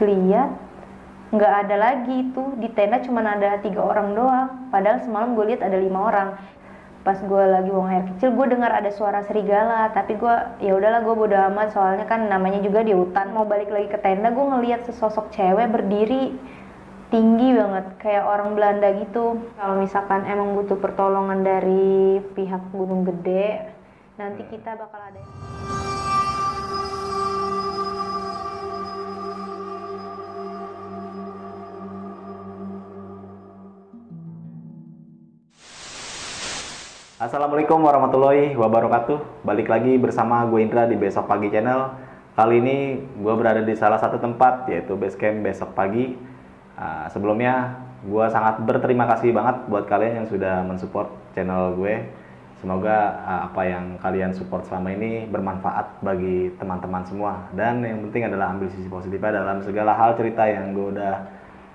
lihat nggak ada lagi itu. Di tenda cuma ada tiga orang doang. Padahal semalam gue lihat ada lima orang. Pas gue lagi buang air kecil gue dengar ada suara serigala. Tapi gue ya udahlah gue bodo amat. Soalnya kan namanya juga di hutan. Mau balik lagi ke tenda gue ngelihat sesosok cewek berdiri tinggi banget. Kayak orang Belanda gitu. Kalau misalkan emang butuh pertolongan dari pihak Gunung Gede nanti kita bakal ada Assalamualaikum warahmatullahi wabarakatuh. Balik lagi bersama gue Indra di Besok Pagi Channel. Kali ini gue berada di salah satu tempat yaitu base camp Besok Pagi. Uh, sebelumnya gue sangat berterima kasih banget buat kalian yang sudah mensupport channel gue. Semoga uh, apa yang kalian support selama ini bermanfaat bagi teman-teman semua. Dan yang penting adalah ambil sisi positifnya dalam segala hal cerita yang gue udah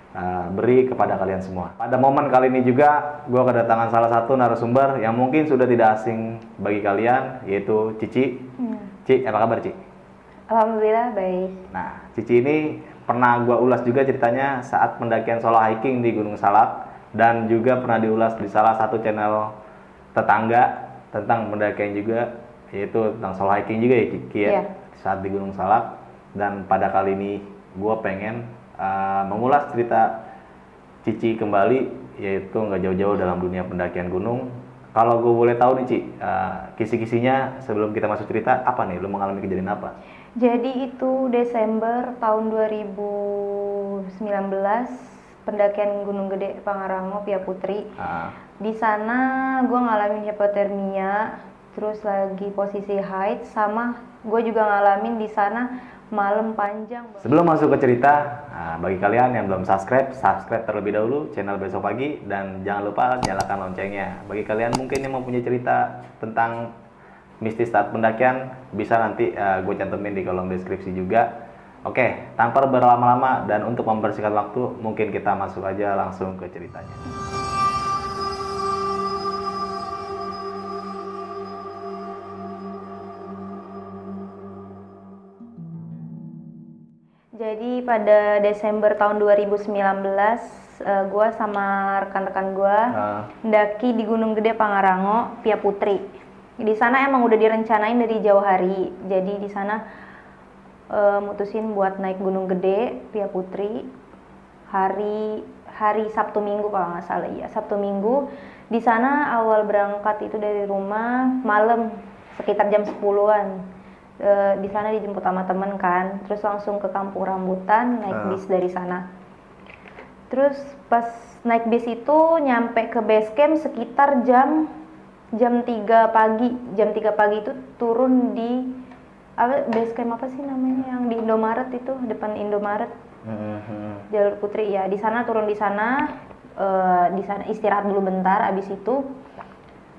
Uh, beri kepada kalian semua. Pada momen kali ini juga gue kedatangan salah satu narasumber yang mungkin sudah tidak asing bagi kalian yaitu Cici. Hmm. Cici, apa kabar Cici? Alhamdulillah baik. Nah, Cici ini pernah gue ulas juga ceritanya saat pendakian solo hiking di Gunung Salak dan juga pernah diulas di salah satu channel tetangga tentang pendakian juga yaitu tentang solo hiking juga ya Cici ya yeah. saat di Gunung Salak dan pada kali ini gue pengen uh, mengulas cerita Cici kembali yaitu nggak jauh-jauh dalam dunia pendakian gunung. Kalau gue boleh tahu nih Ci, uh, kisi-kisinya sebelum kita masuk cerita apa nih? Lo mengalami kejadian apa? Jadi itu Desember tahun 2019 pendakian Gunung Gede Pangarango Pia Putri. Ah. Di sana gue ngalamin hipotermia, terus lagi posisi haid sama gue juga ngalamin di sana malam panjang. Sebelum masuk ke cerita, nah, bagi kalian yang belum subscribe, subscribe terlebih dahulu channel Besok Pagi dan jangan lupa nyalakan loncengnya. Bagi kalian mungkin yang mempunyai cerita tentang mistis saat pendakian, bisa nanti uh, gue cantumin di kolom deskripsi juga. Oke, tanpa berlama-lama dan untuk membersihkan waktu, mungkin kita masuk aja langsung ke ceritanya. Pada Desember tahun 2019 uh, gue sama rekan-rekan gue mendaki di Gunung Gede Pangarango Pia Putri. Di sana emang udah direncanain dari jauh hari. Jadi di sana uh, mutusin buat naik Gunung Gede Pia Putri hari hari Sabtu Minggu kalau nggak salah ya Sabtu Minggu di sana awal berangkat itu dari rumah malam sekitar jam 10-an e, di sana dijemput sama temen kan. Terus langsung ke kampung rambutan naik uh. bis dari sana. Terus pas naik bis itu nyampe ke base camp sekitar jam jam 3 pagi. Jam 3 pagi itu turun di apa base camp apa sih namanya? Yang di Indomaret itu depan Indomaret. Mm-hmm. jalur Putri ya. Di sana turun di sana uh, di sana istirahat dulu bentar. Abis itu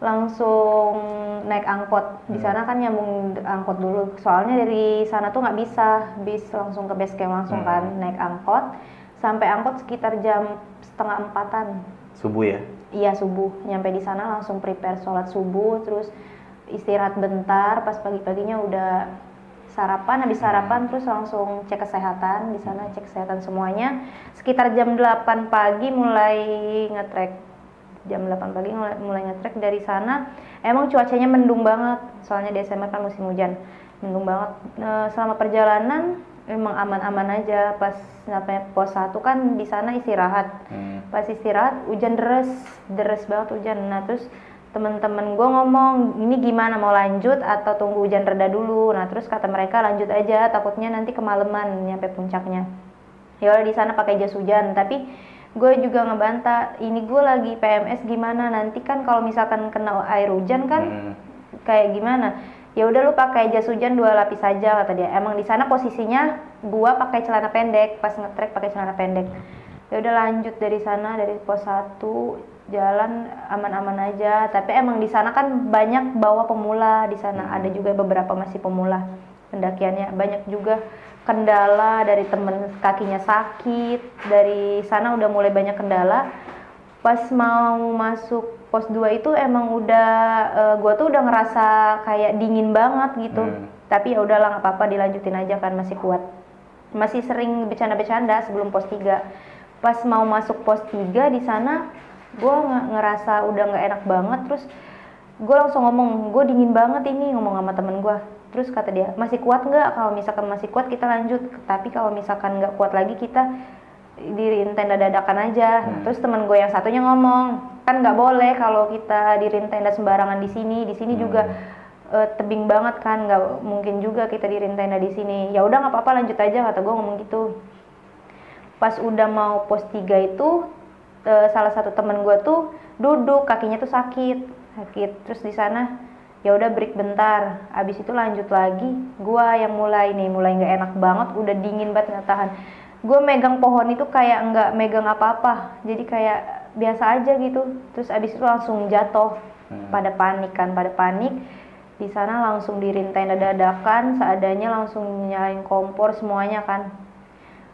langsung naik angkot. Di hmm. sana kan nyambung angkot dulu. Soalnya dari sana tuh nggak bisa. Bis langsung ke base camp langsung kan. hmm. kan naik angkot. Sampai angkot sekitar jam setengah empatan. Subuh ya? Iya subuh. Nyampe di sana langsung prepare sholat subuh terus istirahat bentar. Pas pagi-paginya udah sarapan habis hmm. sarapan terus langsung cek kesehatan. Di sana cek kesehatan semuanya. Sekitar jam 8 pagi mulai ngetrek jam 8 pagi mulai, mulai ngetrek dari sana emang cuacanya mendung banget. Soalnya Desember kan musim hujan. Mendung banget. E, selama perjalanan emang aman-aman aja. Pas sampai pos satu kan di sana istirahat. Hmm. pas istirahat hujan deres deres banget hujan. Nah terus temen-temen gue ngomong ini gimana? Mau lanjut atau tunggu hujan reda dulu? Nah terus kata mereka lanjut aja. Takutnya nanti kemalaman nyampe puncaknya. Ya di sana pakai jas hujan. Tapi gue juga ngebantah ini gue lagi PMS gimana? Nanti kan kalau misalkan kena air hujan kan hmm. kayak gimana? Ya udah lu pakai jas hujan dua lapis saja kata dia. Emang di sana posisinya gue pakai celana pendek pas ngetrek pakai celana pendek. Ya udah lanjut dari sana dari pos satu jalan aman-aman aja. Tapi emang di sana kan banyak bawa pemula di sana hmm. ada juga beberapa masih pemula pendakiannya banyak juga. Kendala dari temen kakinya sakit dari sana udah mulai banyak kendala. Pas mau masuk pos 2 itu emang udah uh, gue tuh udah ngerasa kayak dingin banget gitu. Hmm. tapi ya udahlah nggak apa-apa dilanjutin aja kan masih kuat. Masih sering bercanda-bercanda sebelum pos 3 pas mau masuk pos 3 di sana gue ngerasa udah nggak enak banget. Terus gue langsung ngomong gue dingin banget ini ngomong sama temen gue terus kata dia masih kuat nggak? Kalau misalkan masih kuat kita lanjut. Tapi kalau misalkan nggak kuat lagi kita diriin tenda dadakan aja. Hmm. terus temen gue yang satunya ngomong kan nggak boleh kalau kita diriin tenda sembarangan di sini. Di sini hmm. juga uh, tebing banget kan. Nggak mungkin juga kita diriin tenda di sini. Ya udah nggak apa-apa lanjut aja kata gue ngomong gitu. Pas udah mau pos 3 itu uh, salah satu temen gue tuh duduk kakinya tuh sakit. Sakit. Terus di sana ya udah break bentar. Abis itu lanjut lagi. Gue yang mulai nih mulai nggak enak banget udah dingin banget nggak tahan gue megang pohon itu kayak nggak megang apa-apa. Jadi kayak biasa aja gitu. Terus abis itu langsung jatuh. Hmm. pada panik kan pada panik. Di sana langsung dirin tenda dadakan seadanya langsung nyalain kompor semuanya kan.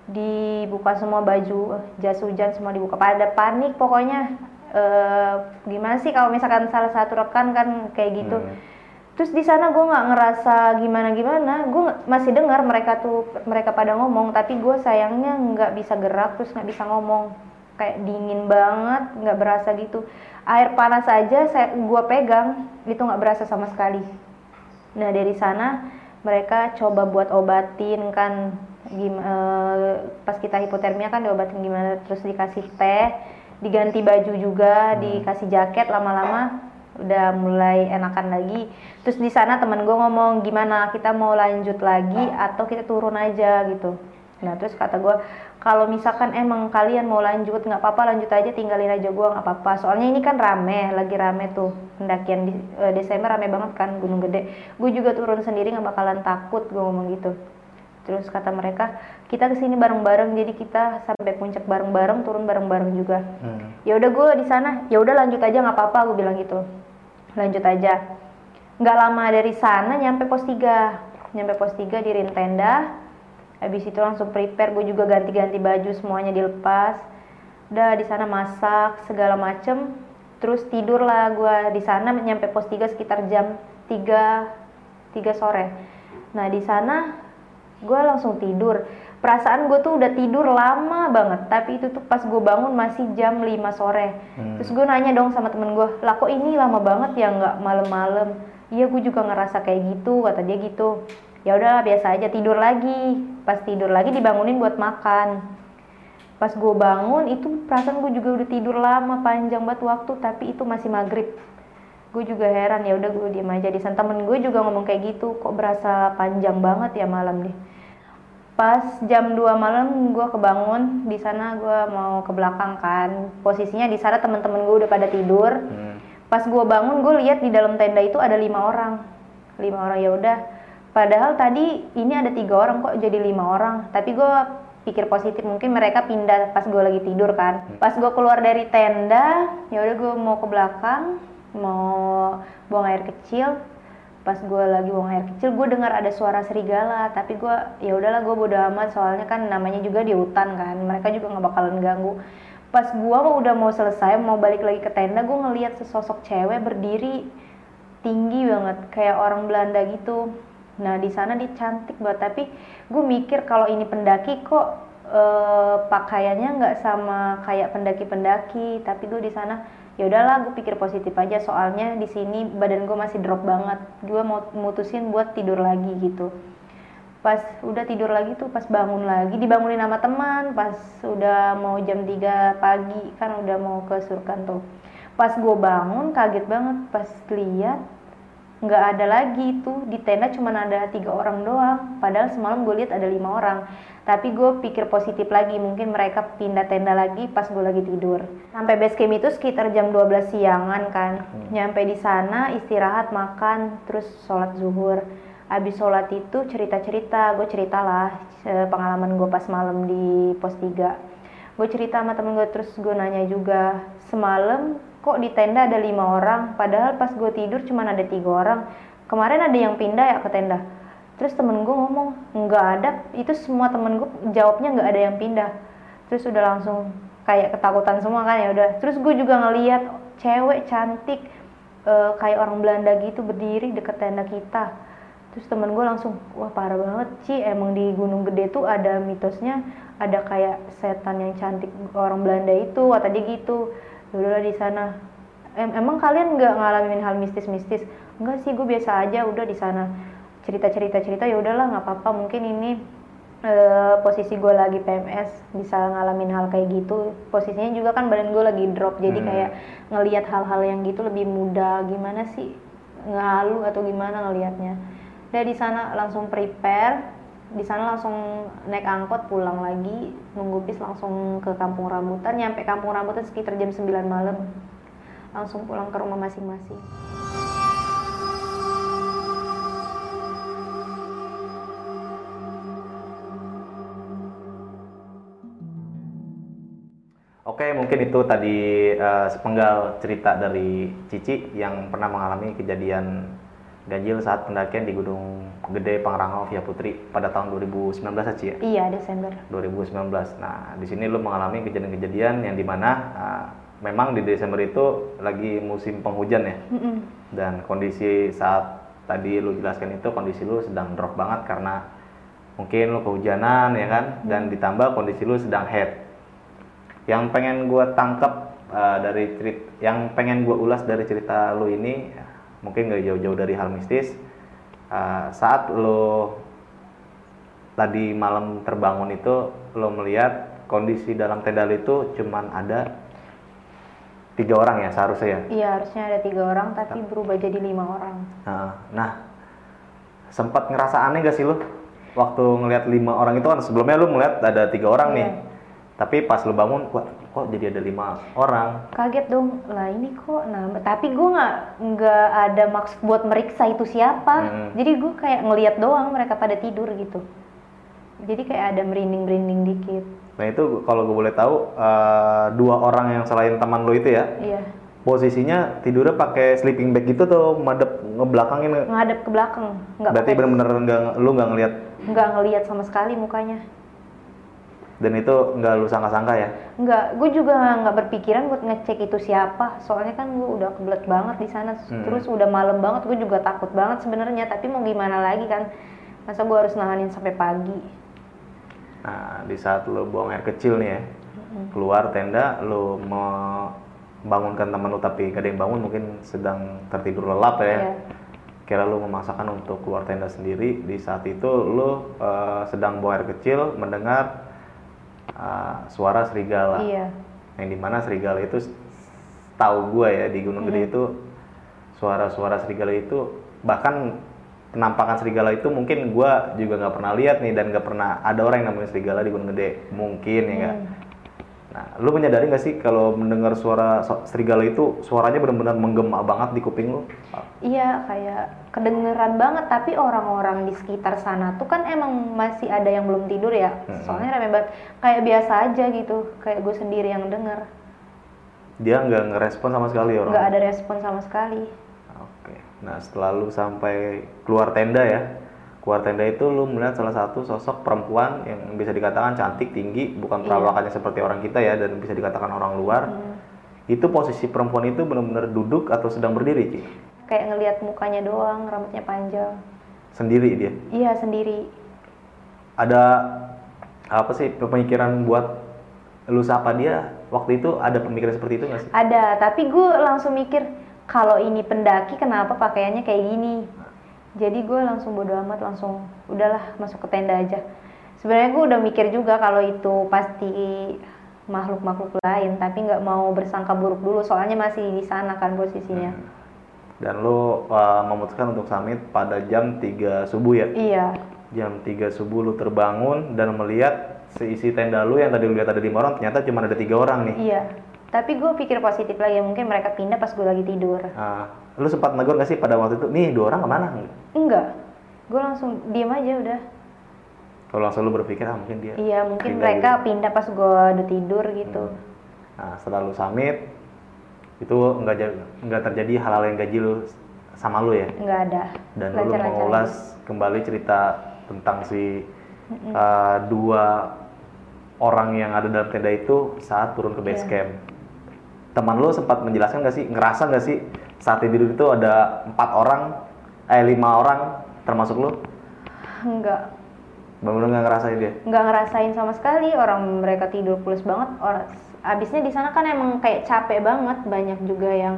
Dibuka semua baju jas hujan semua dibuka. Pada panik pokoknya e, gimana sih kalau misalkan salah satu rekan kan kayak gitu. Hmm. Terus di sana gue nggak ngerasa gimana gimana gue masih dengar mereka tuh mereka pada ngomong tapi gue sayangnya nggak bisa gerak terus nggak bisa ngomong. Kayak dingin banget nggak berasa gitu. Air panas aja saya gue pegang itu nggak berasa sama sekali. Nah dari sana mereka coba buat obatin kan gim, e, pas kita hipotermia kan diobatin gimana terus dikasih teh diganti baju juga hmm. dikasih jaket lama-lama udah mulai enakan lagi. Terus di sana temen gue ngomong gimana kita mau lanjut lagi atau kita turun aja? gitu. Nah terus kata gue kalau misalkan emang kalian mau lanjut nggak apa-apa lanjut aja tinggalin aja gue nggak apa-apa. Soalnya ini kan rame lagi rame tuh. Pendakian di uh, Desember rame banget kan Gunung Gede. Gue juga turun sendiri nggak bakalan takut gue ngomong gitu terus kata mereka kita ke sini bareng-bareng jadi kita sampai puncak bareng-bareng turun bareng-bareng juga. Hmm. ya udah gue di sana. Ya udah lanjut aja nggak apa-apa gue bilang gitu. Lanjut aja. Nggak lama dari sana nyampe pos 3 nyampe pos 3 di tenda. Habis itu langsung prepare gue juga ganti-ganti baju semuanya dilepas. Udah di sana masak segala macem. Terus tidur lah gue di sana nyampe pos 3 sekitar jam 3 3 sore. Nah di sana gue langsung tidur. Perasaan gue tuh udah tidur lama banget tapi itu tuh pas gue bangun masih jam 5 sore. Hmm. terus gue nanya dong sama temen gue lah kok ini lama banget ya nggak malam-malam? Iya gue juga ngerasa kayak gitu kata dia gitu. Ya udah biasa aja tidur lagi. Pas tidur lagi dibangunin buat makan. Pas gue bangun itu perasaan gue juga udah tidur lama panjang banget waktu tapi itu masih maghrib gue juga heran ya udah gue diem aja. Di sana temen gue juga ngomong kayak gitu kok berasa panjang banget ya malam nih. Pas jam 2 malam gue kebangun di sana gue mau ke belakang kan. Posisinya di sana teman-teman gue udah pada tidur. Hmm. pas gue bangun gue lihat di dalam tenda itu ada lima orang. Lima orang ya udah. Padahal tadi ini ada tiga orang kok jadi lima orang. Tapi gue pikir positif mungkin mereka pindah pas gue lagi tidur kan. Hmm. pas gue keluar dari tenda ya udah gue mau ke belakang mau buang air kecil pas gue lagi buang air kecil gue dengar ada suara serigala tapi gue ya udahlah gue bodo amat soalnya kan namanya juga di hutan kan mereka juga nggak bakalan ganggu. Pas gue mau udah mau selesai mau balik lagi ke tenda gue ngeliat sesosok cewek berdiri tinggi banget kayak orang Belanda gitu. Nah di sana dia cantik banget tapi gue mikir kalau ini pendaki kok uh, pakaiannya nggak sama kayak pendaki-pendaki tapi gue di sana ya udahlah gue pikir positif aja soalnya di sini badan gue masih drop banget. Gue mau mutusin buat tidur lagi gitu. Pas udah tidur lagi tuh pas bangun lagi dibangunin sama teman pas udah mau jam 3 pagi kan udah mau ke surkan tuh. Pas gue bangun kaget banget pas lihat nggak ada lagi tuh di tenda cuma ada tiga orang doang. Padahal semalam gue lihat ada lima orang. Tapi gue pikir positif lagi. Mungkin mereka pindah tenda lagi pas gue lagi tidur. Sampai base camp itu sekitar jam 12 siangan kan. Hmm. nyampe di sana istirahat makan terus sholat zuhur. Abis sholat itu cerita cerita gue ceritalah pengalaman gue pas malam di pos 3 gue cerita sama temen gue terus gue nanya juga. Semalam kok di tenda ada lima orang padahal pas gue tidur cuma ada tiga orang. Kemarin ada yang pindah ya ke tenda. Terus temen gue ngomong nggak ada. Itu semua temen gue jawabnya nggak ada yang pindah. Terus udah langsung kayak ketakutan semua kan ya udah. Terus gue juga ngeliat cewek cantik uh, kayak orang Belanda gitu berdiri deket tenda kita. Terus temen gue langsung wah parah banget Ci. Emang di Gunung Gede tuh ada mitosnya ada kayak setan yang cantik orang Belanda itu kata dia gitu udahlah di sana. Em emang kalian nggak ngalamin hal mistis-mistis? Enggak sih gue biasa aja udah di sana. Cerita-cerita cerita ya udahlah nggak apa-apa. Mungkin ini eh, posisi gue lagi PMS bisa ngalamin hal kayak gitu. Posisinya juga kan badan gue lagi drop jadi Hmm. kayak ngelihat hal-hal yang gitu lebih mudah. Gimana sih? Ngalu atau gimana ngelihatnya? Dari sana langsung prepare di sana langsung naik angkot pulang lagi nunggu bis langsung ke kampung rambutan. Nyampe kampung rambutan sekitar jam 9 malam. Langsung pulang ke rumah masing-masing. Oke, mungkin itu tadi eh, sepenggal cerita dari Cici yang pernah mengalami kejadian ganjil saat pendakian di Gunung Gede Pangrango Via Putri pada tahun 2019 ya, Ci ya? iya Desember 2019. Nah, di sini lu mengalami kejadian-kejadian yang di mana ah, memang di Desember itu lagi musim penghujan ya. Mm-mm. Dan kondisi saat tadi lu jelaskan itu kondisi lu sedang drop banget karena mungkin lu kehujanan ya kan dan ditambah kondisi lu sedang head. Yang pengen gua tangkap uh, dari cerita yang pengen gua ulas dari cerita lu ini ya, mungkin gak jauh-jauh dari hal mistis. Uh, saat lu tadi malam terbangun itu lo melihat kondisi dalam tenda itu cuman ada tiga orang ya seharusnya ya? Iya harusnya ada tiga orang tapi berubah jadi lima orang. Nah, nah, sempat ngerasa aneh gak sih lu waktu ngelihat lima orang itu kan sebelumnya lu ngeliat ada tiga orang nih, Iya. tapi pas lu bangun kok jadi ada lima orang? kaget dong lah ini kok nambah. Tapi gue nggak nggak ada maksud buat meriksa itu siapa. Hmm. jadi gue kayak ngeliat doang mereka pada tidur gitu. Jadi kayak ada merinding merinding dikit. Nah itu kalau gue boleh tahu eh, dua orang yang selain teman lu itu ya iya. posisinya tidurnya pakai sleeping bag gitu tuh madep ngebelakangin? Ngadep ke belakang nggak berarti bener-bener nggak lu nggak ngelihat nggak ngeliat sama sekali mukanya dan itu nggak lu sangka-sangka ya? Nggak gue juga nggak berpikiran buat ngecek itu siapa. Soalnya kan gue udah kebelet banget di sana. Hmm. terus udah malam banget gue juga takut banget sebenarnya. Tapi mau gimana lagi kan? Masa gue harus nahanin sampai pagi? Nah, di saat lo buang air kecil nih ya, keluar tenda, lo membangunkan teman lo tapi gak ada yang bangun, mungkin sedang tertidur lelap ya. Iya. Kira lo memaksakan untuk keluar tenda sendiri, di saat itu lo eh, sedang buang air kecil, mendengar eh, suara serigala. iya Yang di mana serigala itu, tahu gue ya di Gunung Gede itu, suara-suara serigala itu bahkan penampakan serigala itu mungkin gua juga nggak pernah lihat nih dan nggak pernah ada orang yang namanya serigala di Gunung Gede mungkin ya nggak Hmm. Nah lu menyadari nggak sih kalau mendengar suara serigala itu suaranya benar-benar menggema banget di kuping lu Iya, kayak kedengeran banget. Tapi orang-orang di sekitar sana tuh kan emang masih ada yang belum tidur ya. Mm-mm. Soalnya rame banget. Kayak biasa aja gitu. Kayak gue sendiri yang denger. dia nggak ngerespon sama sekali orang Nggak ada respon sama sekali. oke nah setelah lu sampai keluar tenda ya keluar tenda itu lu melihat salah satu sosok perempuan yang bisa dikatakan cantik tinggi bukan Iya. perawakannya seperti orang kita ya dan bisa dikatakan orang luar Hmm. itu posisi perempuan itu benar-benar duduk atau sedang berdiri Ci? Kayak ngelihat mukanya doang, rambutnya panjang. sendiri dia Iya, sendiri. ada apa sih pemikiran buat lu sapa dia waktu itu ada pemikiran seperti itu nggak sih Ada, tapi gue langsung mikir kalau ini pendaki kenapa pakaiannya kayak gini. Jadi gue langsung bodo amat langsung udahlah masuk ke tenda aja. Sebenarnya gue udah mikir juga kalau itu pasti makhluk-makhluk lain, tapi nggak mau bersangka buruk dulu soalnya masih di sana kan posisinya. dan lu uh, memutuskan untuk summit pada jam 3 subuh ya Iya, jam 3 subuh lu terbangun dan melihat seisi tenda lu yang tadi lu lihat ada lima orang ternyata cuma ada tiga orang nih iya. Tapi gue pikir positif lagi, mungkin mereka pindah pas gue lagi tidur. Ah, lu sempat negur nggak sih pada waktu itu nih dua orang ke mana Enggak, gue langsung diem aja udah. kalau langsung lu berpikir ah mungkin dia Iya, mungkin pindah mereka gitu. pindah pas gue udah tidur gitu. Nah, setelah lu summit, itu nggak ja- nggak terjadi hal-hal yang ganjil sama lu ya. Nggak ada. Dan lu mengulas kembali cerita tentang si uh, dua orang yang ada dalam tenda itu saat turun ke base Iya. camp. Teman lu sempat menjelaskan nggak sih, ngerasa nggak sih saat tidur itu ada empat orang, eh lima orang termasuk lu? Enggak, Bener-bener nggak ngerasain dia? nggak ngerasain sama sekali orang mereka tidur pulas banget orang abisnya di sana kan emang kayak capek banget banyak juga yang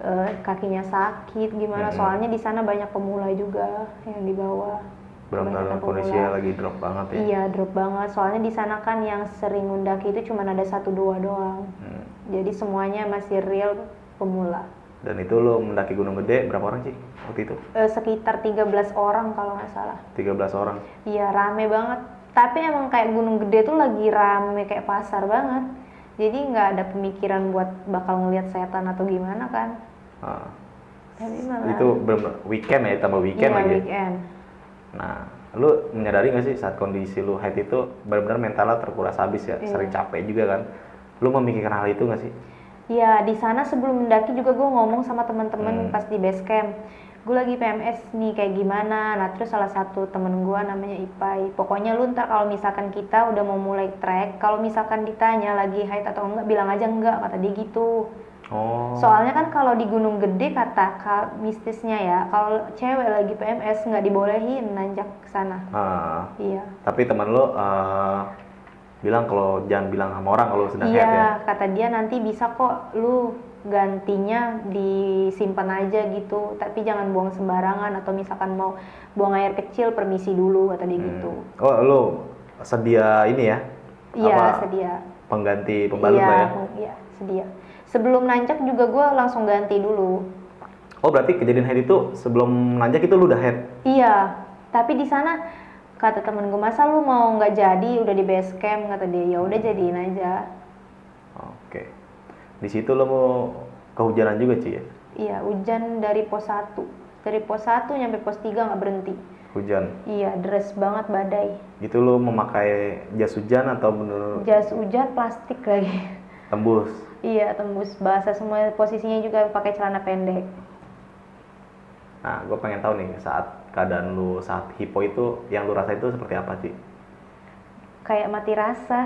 eh, kakinya sakit gimana Mm-mm. soalnya di sana banyak pemula juga yang di bawah Benar-benar kondisinya lagi drop banget ya. iya drop banget soalnya di sana kan yang sering mendaki itu cuma ada satu dua doang Hmm. jadi semuanya masih real pemula Dan itu lo mendaki Gunung Gede berapa orang sih waktu itu? Eh, sekitar 13 orang kalau nggak salah 13 orang. Iya rame banget. Tapi emang kayak Gunung Gede tuh lagi rame kayak pasar banget. Jadi nggak ada pemikiran buat bakal ngelihat setan atau gimana kan. Ah, Tapi malah itu bener weekend ya, tambah weekend iya, lagi. weekend. Nah, lu menyadari nggak sih saat kondisi lu head itu benar-benar mentalnya terkuras habis ya, Iya. sering capek juga kan? Lu memikirkan hal itu nggak sih? Iya di sana sebelum mendaki juga gue ngomong sama teman-teman Hmm. pas di base camp. Gue lagi PMS nih kayak gimana. Nah terus salah satu temen gue namanya Ipai. Pokoknya lu ntar kalau misalkan kita udah mau mulai trek, kalau misalkan ditanya lagi haid atau enggak, bilang aja enggak kata dia gitu. Oh. Soalnya kan kalau di Gunung Gede kata ka- mistisnya ya, kalau cewek lagi PMS nggak dibolehin nanjak ke sana. Ah, Iya. tapi teman lu eh, bilang kalau jangan bilang sama orang kalau sedang head ya. Iya, kata dia nanti bisa kok lu gantinya disimpan aja gitu, tapi jangan buang sembarangan atau misalkan mau buang air kecil permisi dulu kata dia gitu. Hmm. Oh, lu sedia ini ya? Iya, Apa, sedia. Pengganti pembalut iya, lah ya? iya, sedia. Sebelum nanjak juga gue langsung ganti dulu. Oh, berarti kejadian head itu sebelum nanjak itu lu udah head? Iya, tapi di sana kata temen gue masa lu mau nggak jadi udah di base camp kata dia ya udah jadiin aja. Oke. Di situ lo mau kehujanan juga Ci ya? Iya, hujan dari pos 1. Dari pos 1 nyampe pos 3 nggak berhenti. Hujan. Iya, deres banget badai. Gitu lo memakai jas hujan atau bener Jas hujan plastik lagi. tembus? iya, tembus basah semua posisinya juga pakai celana pendek. Nah, gue pengen tahu nih saat keadaan lu saat hipo itu yang lu rasa itu seperti apa sih? Kayak mati rasa.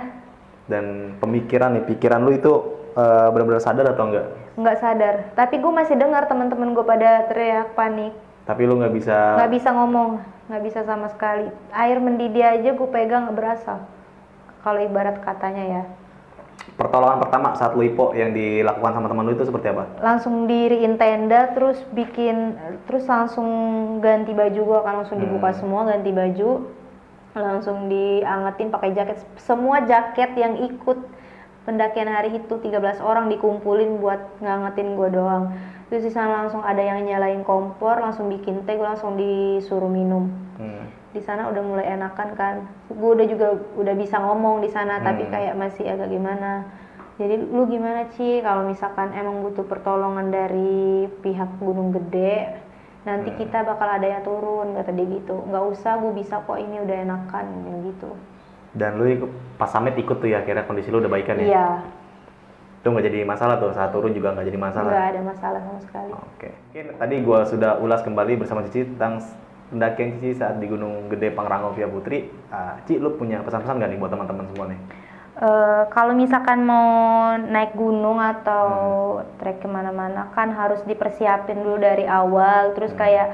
Dan pemikiran nih, pikiran lu itu eh, benar-benar sadar atau enggak? Nggak sadar. Tapi gue masih dengar teman-teman gue pada teriak panik. Tapi lu nggak bisa Nggak bisa ngomong, nggak bisa sama sekali. Air mendidih aja gue pegang nggak berasa. Kalau ibarat katanya ya. Pertolongan pertama saat lu hipo yang dilakukan sama teman lu itu seperti apa? langsung diriin tenda terus bikin terus langsung ganti baju gua kan langsung dibuka Hmm. semua ganti baju langsung diangetin pakai jaket semua jaket yang ikut pendakian hari itu 13 orang dikumpulin buat ngangetin gua doang terus di sana langsung ada yang nyalain kompor langsung bikin teh gua langsung disuruh minum Hmm. Di sana udah mulai enakan kan gue udah juga udah bisa ngomong di sana tapi Hmm. kayak masih agak gimana jadi lu gimana Ci kalau misalkan emang butuh pertolongan dari pihak Gunung Gede nanti Hmm. kita bakal ada yang turun kata dia gitu nggak usah gue bisa kok ini udah enakan yang gitu Dan lu ikut, pas summit ikut tuh ya akhirnya kondisi lu udah baikan ya? iya Itu nggak jadi masalah tuh saat turun juga nggak jadi masalah. nggak ada masalah sama sekali Oke. Oke, tadi gua sudah ulas kembali bersama Cici tentang pendakian Cici saat di Gunung Gede Pangrango via Putri. Ah, Ci, lu punya pesan-pesan nggak nih buat teman-teman semua nih? Eh, kalau misalkan mau naik gunung atau Hmm. trek ke mana-mana kan harus dipersiapin dulu dari awal terus Hmm. kayak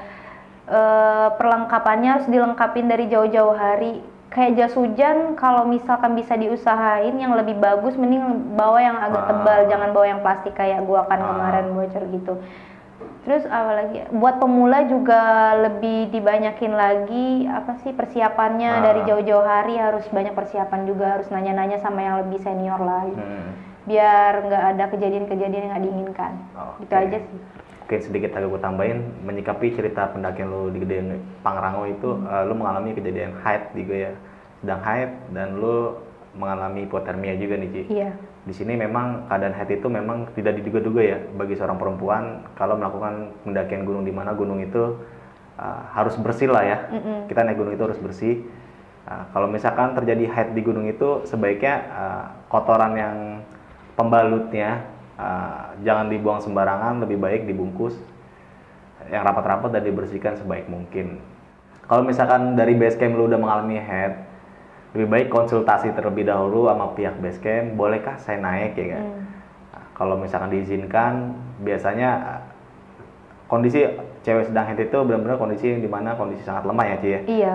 eh, perlengkapannya harus dilengkapin dari jauh-jauh hari kayak jas hujan kalau misalkan bisa diusahain yang lebih bagus mending bawa yang agak Ah. tebal jangan bawa yang plastik kayak gua kan Ah. kemarin bocor gitu terus apalagi buat pemula juga lebih dibanyakin lagi apa sih persiapannya Ah. dari jauh-jauh hari harus banyak persiapan juga harus nanya-nanya sama yang lebih senior lagi Hmm. biar nggak ada kejadian-kejadian yang nggak diinginkan Oke. itu aja sih Mungkin sedikit agak gue tambahin menyikapi cerita pendakian lu di Gede Pangrango itu Hmm. eh, lu mengalami kejadian haid juga ya sedang haid dan lu mengalami hipotermia juga nih Ci. iya Di sini memang keadaan haid itu memang tidak diduga-duga ya bagi seorang perempuan kalau melakukan pendakian gunung di mana gunung itu uh, harus bersih lah ya. Mm-mm. Kita naik gunung itu harus bersih. Uh, kalau misalkan terjadi haid di gunung itu sebaiknya uh, kotoran yang pembalutnya uh, jangan dibuang sembarangan, lebih baik dibungkus yang rapat-rapat dan dibersihkan sebaik mungkin. Kalau misalkan dari base camp lu udah mengalami head, lebih baik konsultasi terlebih dahulu sama pihak base camp, bolehkah saya naik ya kan? Hmm. Nah, kalau misalkan diizinkan, biasanya kondisi cewek sedang head itu benar-benar kondisi yang di mana kondisi sangat lemah ya Ci ya? Iya.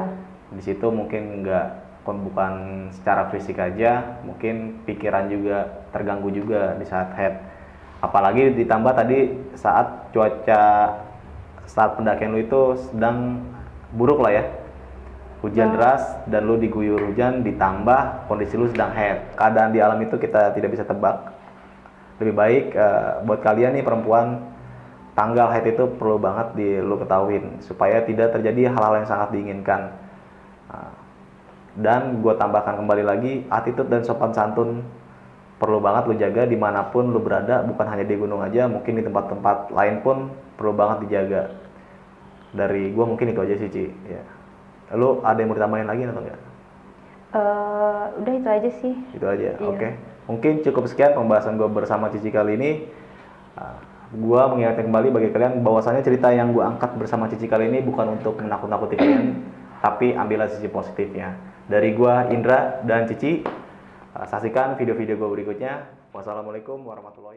Di situ mungkin nggak bukan secara fisik aja mungkin pikiran juga terganggu juga di saat head. Apalagi ditambah tadi saat cuaca saat pendakian lu itu sedang buruk lah ya hujan deras dan lu diguyur hujan ditambah kondisi lu sedang head. Keadaan di alam itu kita tidak bisa tebak. Lebih baik eh, buat kalian nih perempuan tanggal haid itu perlu banget di lu ketahuin supaya tidak terjadi hal-hal yang sangat diinginkan. Nah, dan gue tambahkan kembali lagi attitude dan sopan santun perlu banget lu jaga di mana pun lu berada bukan hanya di gunung aja mungkin di tempat-tempat lain pun perlu banget dijaga. Dari gue mungkin itu aja sih Ci. Ya lu ada yang mau ditambahin lagi atau enggak? Eh, udah itu aja sih. Itu aja Iya. oke. Mungkin cukup sekian pembahasan gue bersama Cici kali ini. Gue mengingatkan kembali bagi kalian bahwasanya cerita yang gue angkat bersama Cici kali ini bukan untuk menakut-nakuti kalian tapi ambillah sisi positifnya. Dari gue Indra dan Cici uh, saksikan video-video gue berikutnya. Wassalamualaikum warahmatullahi